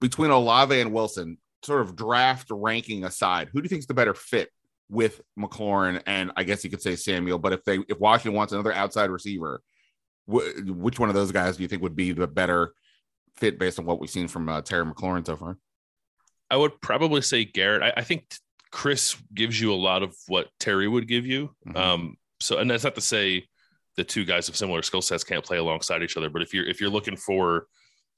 between Olave and Wilson, sort of draft ranking aside, who do you think is the better fit with McLaurin and I guess you could say Samuel. But if they if Washington wants another outside receiver, wh- which one of those guys do you think would be the better fit based on what we've seen from uh, Terry McLaurin so far? I would probably say Garrett. I, I, think Chris gives you a lot of what Terry would give you. Mm-hmm. Um, so, and that's not to say the two guys of similar skill sets can't play alongside each other. But if you're if you're looking for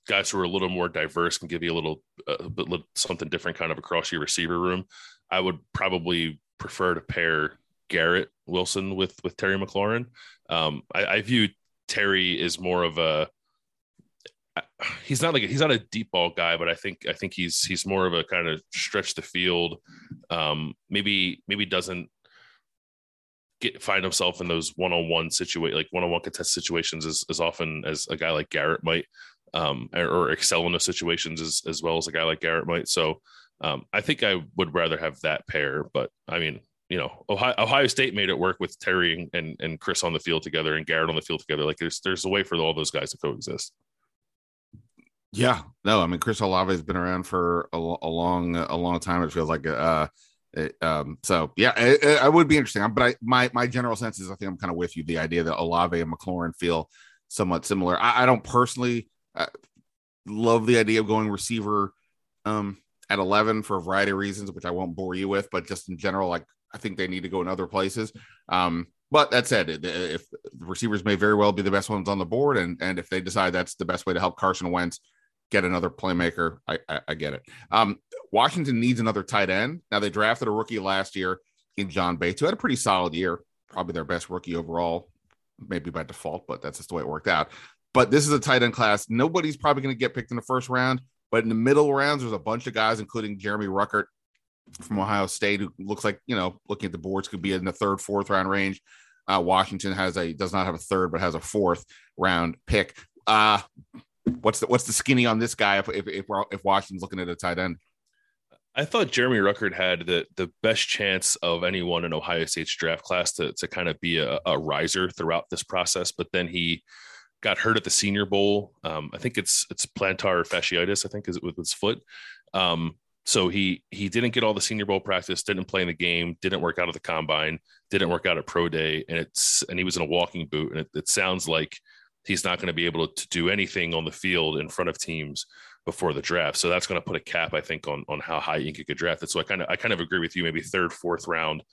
guys who are a little more diverse and give you a little, uh, something different kind of across your receiver room, I would probably prefer to pair Garrett Wilson with with Terry McLaurin. Um, I, I view Terry is more of a he's not like he's not a deep ball guy, but I think I think he's he's more of a kind of stretch the field. Um, maybe maybe doesn't get find himself in those one on one situation like one on one contest situations as, as often as a guy like Garrett might, um, or, or excel in those situations as as well as a guy like Garrett might. So um, I think I would rather have that pair, but I mean, you know, Ohio, Ohio State made it work with Terry and, and Chris on the field together and Garrett on the field together. Like there's there's a way for all those guys to coexist. Yeah, no, I mean Chris Olave has been around for a, a long a long time. It feels like uh, it, um, so yeah, it, it, would be interesting. But I my my general sense is I think I'm kind of with you. The idea that Olave and McLaurin feel somewhat similar. I, I don't personally uh, love the idea of going receiver um, at 11 for a variety of reasons, which I won't bore you with, but just in general, like I think they need to go in other places. Um, but that said, if the receivers may very well be the best ones on the board, and and if they decide that's the best way to help Carson Wentz get another playmaker, I I, I get it. Um, Washington needs another tight end. Now they drafted a rookie last year in John Bates, who had a pretty solid year, probably their best rookie overall, maybe by default, but that's just the way it worked out. But this is a tight end class. Nobody's probably going to get picked in the first round, but in the middle rounds, there's a bunch of guys, including Jeremy Ruckert from Ohio State, who looks like you know, looking at the boards, could be in the third, fourth round range. Uh, Washington has a does not have a third, but has a fourth round pick. Uh what's the what's the skinny on this guy if if if, if Washington's looking at a tight end? I thought Jeremy Ruckert had the the best chance of anyone in Ohio State's draft class to to kind of be a, a riser throughout this process, but then he got hurt at the Senior Bowl. Um, I think it's it's plantar fasciitis. I think is it with his foot. Um, so he he didn't get all the Senior Bowl practice, didn't play in the game, didn't work out at the combine, didn't work out at pro day, and it's and he was in a walking boot, and it, it sounds like he's not going to be able to do anything on the field in front of teams before the draft. So that's going to put a cap, I think, on on how high Inca could draft it. So I kind of I kind of agree with you. Maybe third, fourth round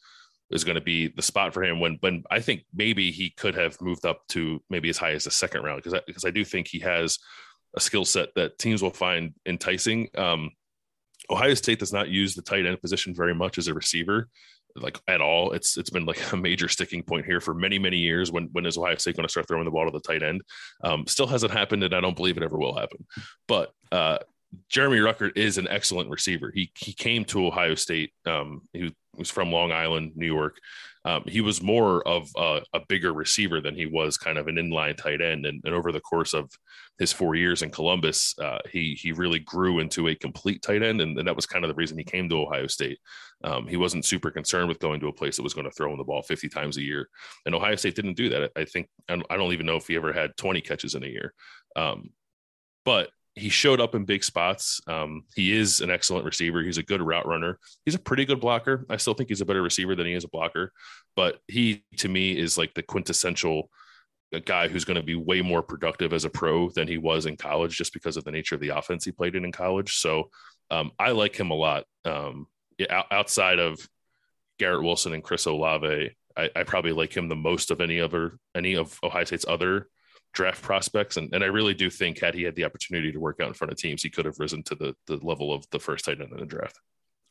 is going to be the spot for him. When when I think maybe he could have moved up to maybe as high as the second round because because I, I, do think he has a skill set that teams will find enticing. Um, Ohio State does not use the tight end position very much as a receiver, like at all. It's it's been like a major sticking point here for many many years. When when is Ohio State going to start throwing the ball to the tight end? Um, still hasn't happened, and I don't believe it ever will happen. But uh, Jeremy Ruckert is an excellent receiver. He he came to Ohio State. Um, he was from Long Island, New York. Um, he was more of a, a, bigger receiver than he was kind of an inline tight end. And, and over the course of his four years in Columbus, uh, he he really grew into a complete tight end, and, and, that was kind of the reason he came to Ohio State. Um, he wasn't super concerned with going to a place that was going to throw him the ball 50 times a year, and Ohio State didn't do that. I think I don't even know if he ever had 20 catches in a year. Um, but he showed up in big spots. Um, he is an excellent receiver. He's a good route runner. He's a pretty good blocker. I still think he's a better receiver than he is a blocker, but he to me is like the quintessential guy who's going to be way more productive as a pro than he was in college, just because of the nature of the offense he played in in college. So um, I like him a lot. Um, outside of Garrett Wilson and Chris Olave, I, I, probably like him the most of any other any of Ohio State's other draft prospects. And, and I really do think had he had the opportunity to work out in front of teams, he could have risen to the, the level of the first tight end in the draft.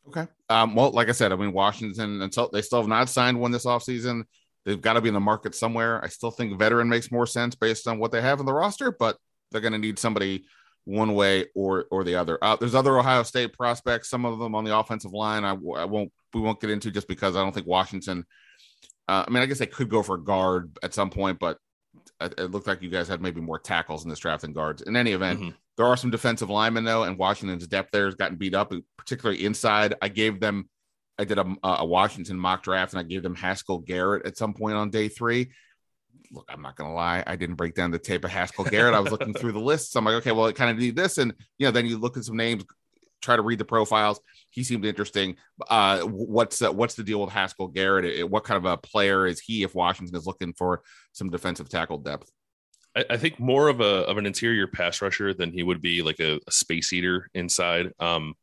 Okay. Um, well, like I said, I mean, Washington until they still have not signed one this offseason. They've got to be in the market somewhere. I still think veteran makes more sense based on what they have in the roster, but they're going to need somebody one way or or the other. Uh, there's other Ohio State prospects, some of them on the offensive line. I, I won't we won't get into just because I don't think Washington. Uh, I mean, I guess they could go for a guard at some point, but it looked like you guys had maybe more tackles in this draft than guards. In any event, mm-hmm. there are some defensive linemen though, and Washington's depth there has gotten beat up, particularly inside. I gave them, I did a, a Washington mock draft, and I gave them Haskell Garrett at some point on day three. Look, I'm not gonna lie, I didn't break down the tape of Haskell Garrett. I was looking through the list, so I'm like, okay, well, it kind of need this, and you know, then you look at some names, try to read the profiles. He seemed interesting. Uh, what's uh, what's the deal with Haskell Garrett? What kind of a player is he if Washington is looking for some defensive tackle depth? I, I think more of a of an interior pass rusher than he would be like a, a space eater inside. Um,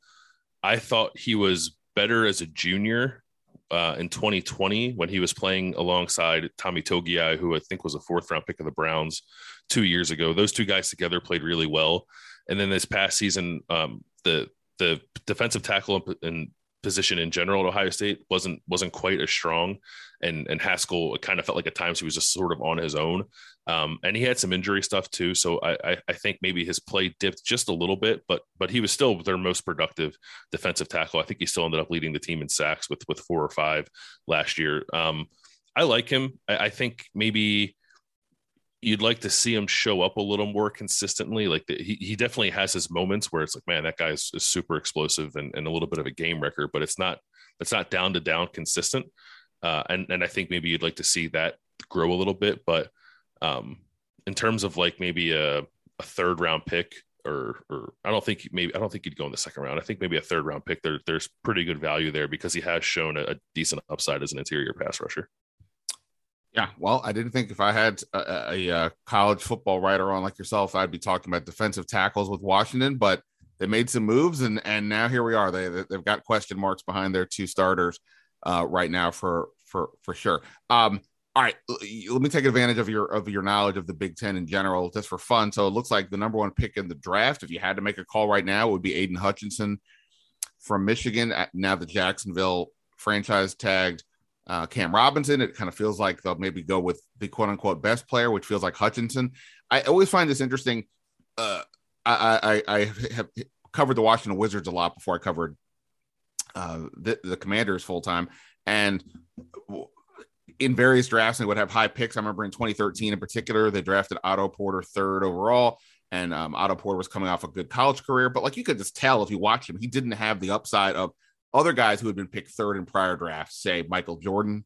I thought he was better as a junior uh, in 2020 when he was playing alongside Tommy Togiai, who I think was a fourth round pick of the Browns two years ago. Those two guys together played really well. And then this past season, um, the the defensive tackle and position in general at Ohio State wasn't wasn't quite as strong, and and Haskell kind of felt like at times he was just sort of on his own, um, and he had some injury stuff too. So I, I, I think maybe his play dipped just a little bit, but but he was still their most productive defensive tackle. I think he still ended up leading the team in sacks with with four or five last year. Um, I like him. I, I think maybe you'd like to see him show up a little more consistently. Like the, he, he definitely has his moments where it's like, man, that guy is, is super explosive and, and, a little bit of a game record, but it's not, it's not down to down consistent. Uh, and, and I think maybe you'd like to see that grow a little bit, but um, in terms of like maybe a, a third round pick or, or I don't think maybe, I don't think he'd go in the second round. I think maybe a third round pick there, there's pretty good value there because he has shown a, a decent upside as an interior pass rusher. Yeah, well, I didn't think if I had a, a, a, college football writer on like yourself, I'd be talking about defensive tackles with Washington. But they made some moves, and and now here we are. They they've got question marks behind their two starters uh, right now for for for sure. Um, all right, let me take advantage of your of your knowledge of the Big Ten in general, just for fun. So it looks like the number one pick in the draft, if you had to make a call right now, would be Aidan Hutchinson from Michigan. Now the Jacksonville franchise tagged uh, Cam Robinson. It kind of feels like they'll maybe go with the quote unquote best player, which feels like Hutchinson. I always find this interesting. Uh, I, I, I have covered the Washington Wizards a lot before I covered uh, the, the Commanders full time, and in various drafts they would have high picks. I remember in 2013 in particular, they drafted Otto Porter third overall, and um, Otto Porter was coming off a good college career, but like you could just tell if you watch him, he didn't have the upside of other guys who had been picked third in prior drafts, say Michael Jordan,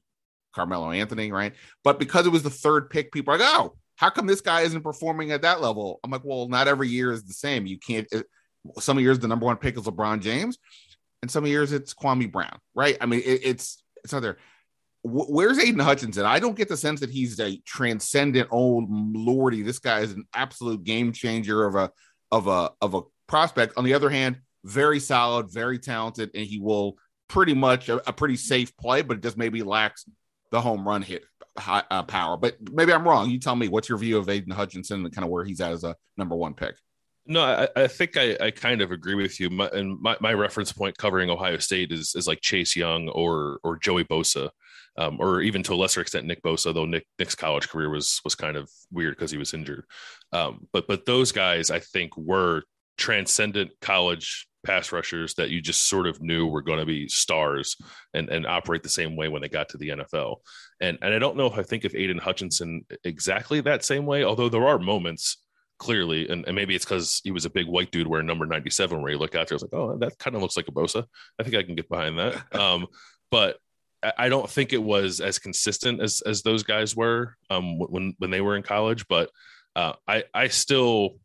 Carmelo Anthony, right? But because it was the third pick, people are like, oh, how come this guy isn't performing at that level? I'm like, well, not every year is the same. You can't. It, some years the number one pick is LeBron James, and some years it's Kwame Brown, right? I mean, it, it's it's other. Where's Aidan Hutchinson? I don't get the sense that he's a transcendent old lordy. This guy is an absolute game changer of a of a of a prospect. On the other hand, very solid, very talented, and he will pretty much a, a pretty safe play, but it just maybe lacks the home run hit high, uh, power. But maybe I'm wrong. You tell me what's your view of Aidan Hutchinson and kind of where he's at as a number one pick. No, I, I think I, I, kind of agree with you. My, and my, my reference point covering Ohio State is is like Chase Young or or Joey Bosa, um, or even to a lesser extent Nick Bosa, though Nick Nick's college career was was kind of weird because he was injured. Um, but but those guys I think were transcendent college pass rushers that you just sort of knew were going to be stars and, and operate the same way when they got to the NFL. And and I don't know if I think of Aidan Hutchinson exactly that same way, although there are moments clearly, and, and maybe it's because he was a big white dude wearing number 97 where you look out there, I was like, oh, that kind of looks like a Bosa. I think I can get behind that. Um, but I don't think it was as consistent as as those guys were um, when when they were in college. But uh, I I still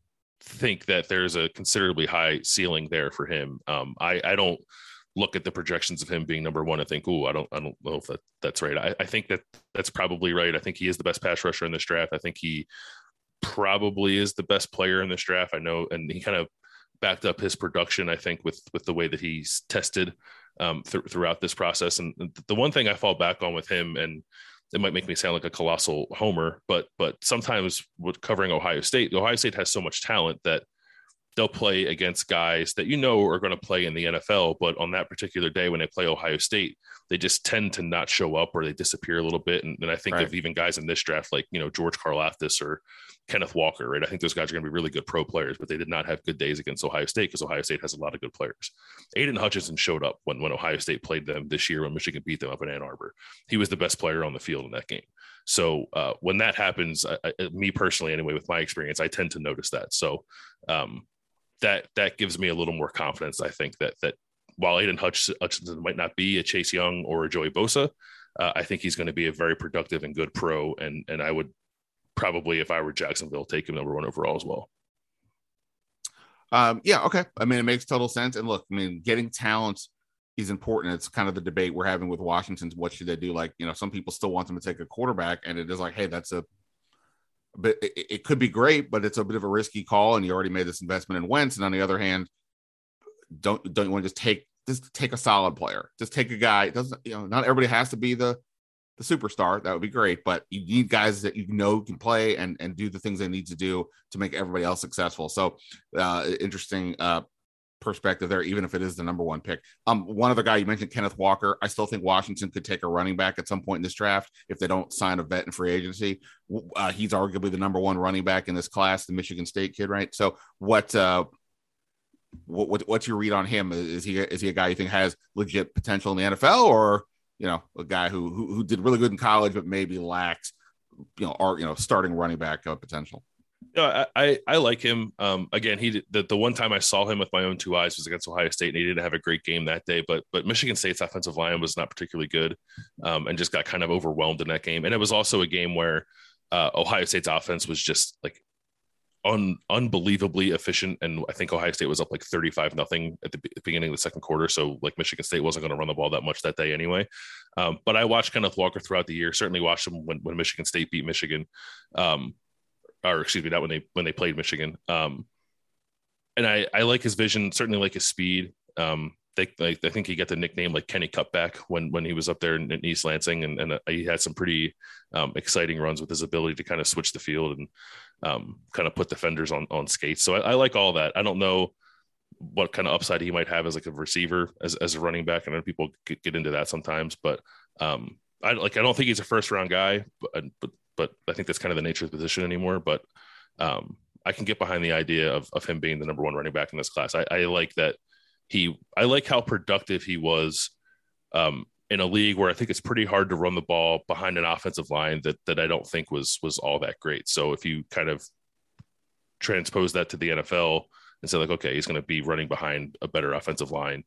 think that there's a considerably high ceiling there for him. Um, I, I don't look at the projections of him being number one and think, oh, I don't, I don't know if that, that's right. I, I think that that's probably right. I think he is the best pass rusher in this draft. I think he probably is the best player in this draft. I know, and he kind of backed up his production. I think with with the way that he's tested um, th- throughout this process. And the one thing I fall back on with him, and it might make me sound like a colossal homer, but but sometimes with covering Ohio State, Ohio State has so much talent that they'll play against guys that you know are going to play in the NFL, but on that particular day when they play Ohio State, they just tend to not show up or they disappear a little bit. And, and I think right. of even guys in this draft like you know George Karlaftis or Kenneth Walker, right? I think those guys are going to be really good pro players, but they did not have good days against Ohio State because Ohio State has a lot of good players. Aidan Hutchinson showed up when, when Ohio State played them this year when Michigan beat them up in Ann Arbor. He was the best player on the field in that game. So uh, when that happens, I, I, me personally, anyway, with my experience, I tend to notice that. So um, that that gives me a little more confidence. I think that that while Aidan Hutchinson might not be a Chase Young or a Joey Bosa, uh, I think he's going to be a very productive and good pro. And and I would probably, if I were Jacksonville, take him number one overall as well. Um, yeah, okay. I mean, it makes total sense. And look, I mean, getting talent is important. It's kind of the debate we're having with Washington. What should they do? Like, you know, some people still want them to take a quarterback, and it is like, hey, that's a but it, it, could be great, but it's a bit of a risky call, and you already made this investment in Wentz. And on the other hand, don't don't you want to just take just take a solid player, just take a guy. It doesn't you know? Not everybody has to be the the superstar. That would be great, but you need guys that you know can play and and do the things they need to do to make everybody else successful. So, uh, interesting uh, perspective there, even if it is the number one pick. Um, one other guy you mentioned, Kenneth Walker. I still think Washington could take a running back at some point in this draft if they don't sign a vet in free agency. Uh, he's arguably the number one running back in this class, the Michigan State kid, right? So, what uh, what, what what's your read on him? Is he is he a guy you think has legit potential in the NFL, or you know, a guy who, who, who did really good in college, but maybe lacks, you know, or, you know, starting running back uh, potential. Yeah, I, I, I like him. Um, again, he the, the one time I saw him with my own two eyes was against Ohio State, and he didn't have a great game that day. But but Michigan State's offensive line was not particularly good, um, and just got kind of overwhelmed in that game. And it was also a game where uh, Ohio State's offense was just like un, unbelievably efficient. And I think Ohio State was up like 35 nothing at the beginning of the second quarter. So like Michigan State wasn't going to run the ball that much that day anyway. Um, but I watched Kenneth Walker throughout the year. Certainly watched him when, when Michigan State beat Michigan, um, or excuse me, not when they when they played Michigan. Um, and I I like his vision. Certainly like his speed. Um, they, like, I think he got the nickname like Kenny Cutback when when he was up there in, in East Lansing, and, and uh, he had some pretty um, exciting runs with his ability to kind of switch the field and um, kind of put defenders on on skates. So I, I, like all that. I don't know what kind of upside he might have as like a receiver as, as a running back. I know people get, get into that sometimes, but um, I like I don't think he's a first round guy, but but but I think that's kind of the nature of the position anymore. But um, I can get behind the idea of, of him being the number one running back in this class. I, I like that he I like how productive he was um, in a league where I think it's pretty hard to run the ball behind an offensive line that that I don't think was was all that great. So if you kind of transpose that to the NFL and say like, okay, he's going to be running behind a better offensive line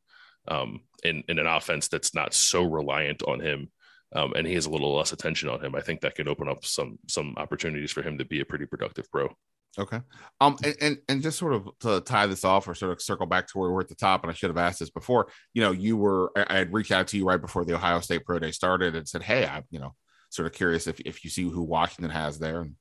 um, in in an offense that's not so reliant on him. Um, and he has a little less attention on him. I think that can open up some some opportunities for him to be a pretty productive pro. Okay. Um, and, and, and just sort of to tie this off or sort of circle back to where we are at the top, and I should have asked this before. You know, you were I had reached out to you right before the Ohio State Pro Day started and said, "Hey, I you know sort of curious if if you see who Washington has there." And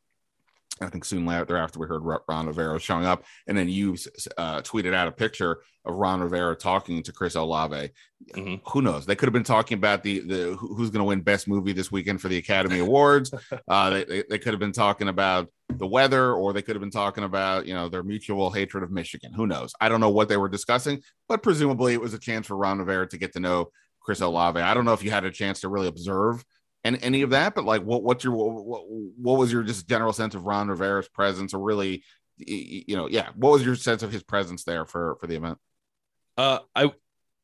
I think soon thereafter we heard Ron Rivera showing up, and then you uh, tweeted out a picture of Ron Rivera talking to Chris Olave. Mm-hmm. Who knows? They could have been talking about the the who's going to win Best Movie this weekend for the Academy Awards. uh, they, they, they could have been talking about the weather, or they could have been talking about you know their mutual hatred of Michigan. Who knows? I don't know what they were discussing, but presumably it was a chance for Ron Rivera to get to know Chris Olave. I don't know if you had a chance to really observe and any of that, but like, what what's your what, what was your just general sense of Ron Rivera's presence, or really, you know, yeah, what was your sense of his presence there for for the event? Uh, I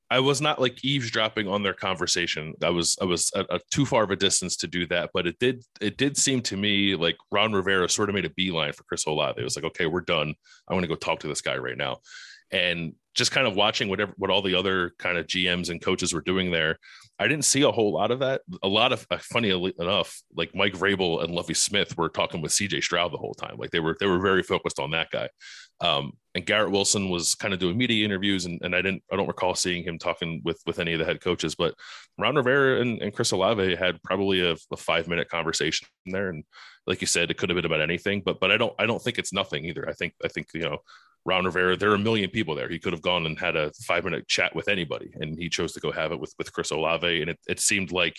I was not like eavesdropping on their conversation. I was I was a, a too far of a distance to do that, but it did it did seem to me like Ron Rivera sort of made a beeline for Chris Olave. It was like, okay, we're done. I want to go talk to this guy right now, and just kind of watching whatever what all the other kind of GMs and coaches were doing there, I didn't see a whole lot of that. A lot of uh, funny enough, like Mike Vrabel and Lovie Smith were talking with CJ Stroud the whole time. Like they were they were very focused on that guy. Um, and Garrett Wilson was kind of doing media interviews, and, and I didn't I don't recall seeing him talking with with any of the head coaches. But Ron Rivera and, and Chris Olave had probably a, a five minute conversation there, and like you said, it could have been about anything. But but I don't I don't think it's nothing either. I think I think you know Ron Rivera, there are a million people there. He could have gone and had a five minute chat with anybody, and he chose to go have it with with Chris Olave. And it, it seemed like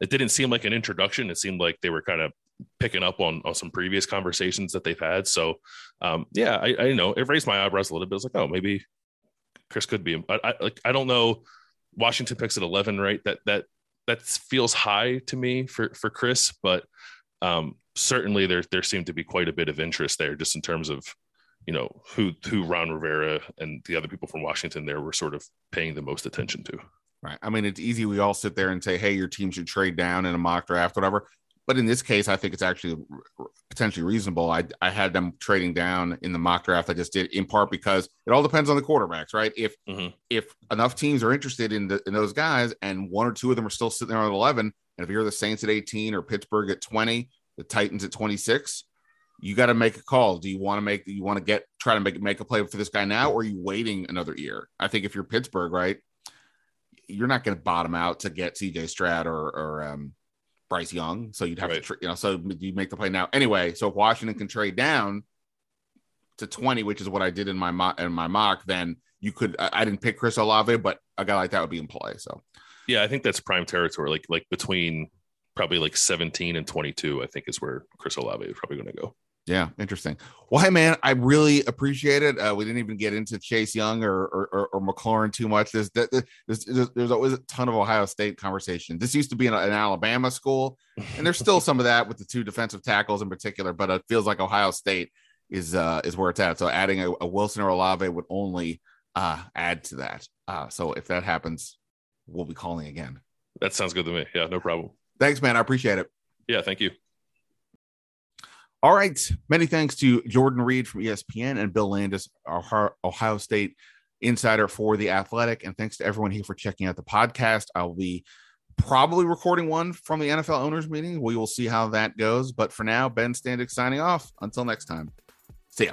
it didn't seem like an introduction. It seemed like they were kind of picking up on, on some previous conversations that they've had. So, um, yeah, I, I know it raised my eyebrows a little bit. It's like, oh, maybe Chris could be. I, like I don't know. Washington picks at eleven, right? That that that feels high to me for for Chris, but um, certainly there there seemed to be quite a bit of interest there, just in terms of you know who who Ron Rivera and the other people from Washington there were sort of paying the most attention to. Right. I mean, it's easy. We all sit there and say, "Hey, your team should trade down in a mock draft, whatever." But in this case, I think it's actually potentially reasonable. I I had them trading down in the mock draft I just did in part because it all depends on the quarterbacks, right? If mm-hmm. if enough teams are interested in the, in those guys, and one or two of them are still sitting there at eleven, and if you're the Saints at eighteen or Pittsburgh at twenty, the Titans at twenty six, you got to make a call. Do you want to make you want to get try to make make a play for this guy now, or are you waiting another year? I think if you're Pittsburgh, right, you're not going to bottom out to get C.J. Stroud or or um, Bryce Young, so you'd have right. to you know so you make the play now anyway. So if Washington can trade down to 20, which is what I did in my mock in my mock, then you could. I, I didn't pick Chris Olave, but a guy like that would be in play. So yeah, I think that's prime territory. Like like between probably like 17 and 22, I think is where Chris Olave is probably going to go. Yeah, interesting. Well, hey, man, I really appreciate it. Uh, we didn't even get into Chase Young or or, or, or McLaurin too much. There's, there's, there's, there's always a ton of Ohio State conversation. This used to be an, an Alabama school, and there's still some of that with the two defensive tackles in particular. But it feels like Ohio State is uh, is where it's at. So adding a, a Wilson or Olave would only uh, add to that. Uh, so if that happens, we'll be calling again. That sounds good to me. Yeah, no problem. Thanks, man. I appreciate it. Yeah, thank you. All right. Many thanks to Jordan Reid from ESPN and Bill Landis, our Ohio State insider for The Athletic. And thanks to everyone here for checking out the podcast. I'll be probably recording one from the NFL owners meeting. We will see how that goes. But for now, Ben Standig signing off. Until next time, see ya.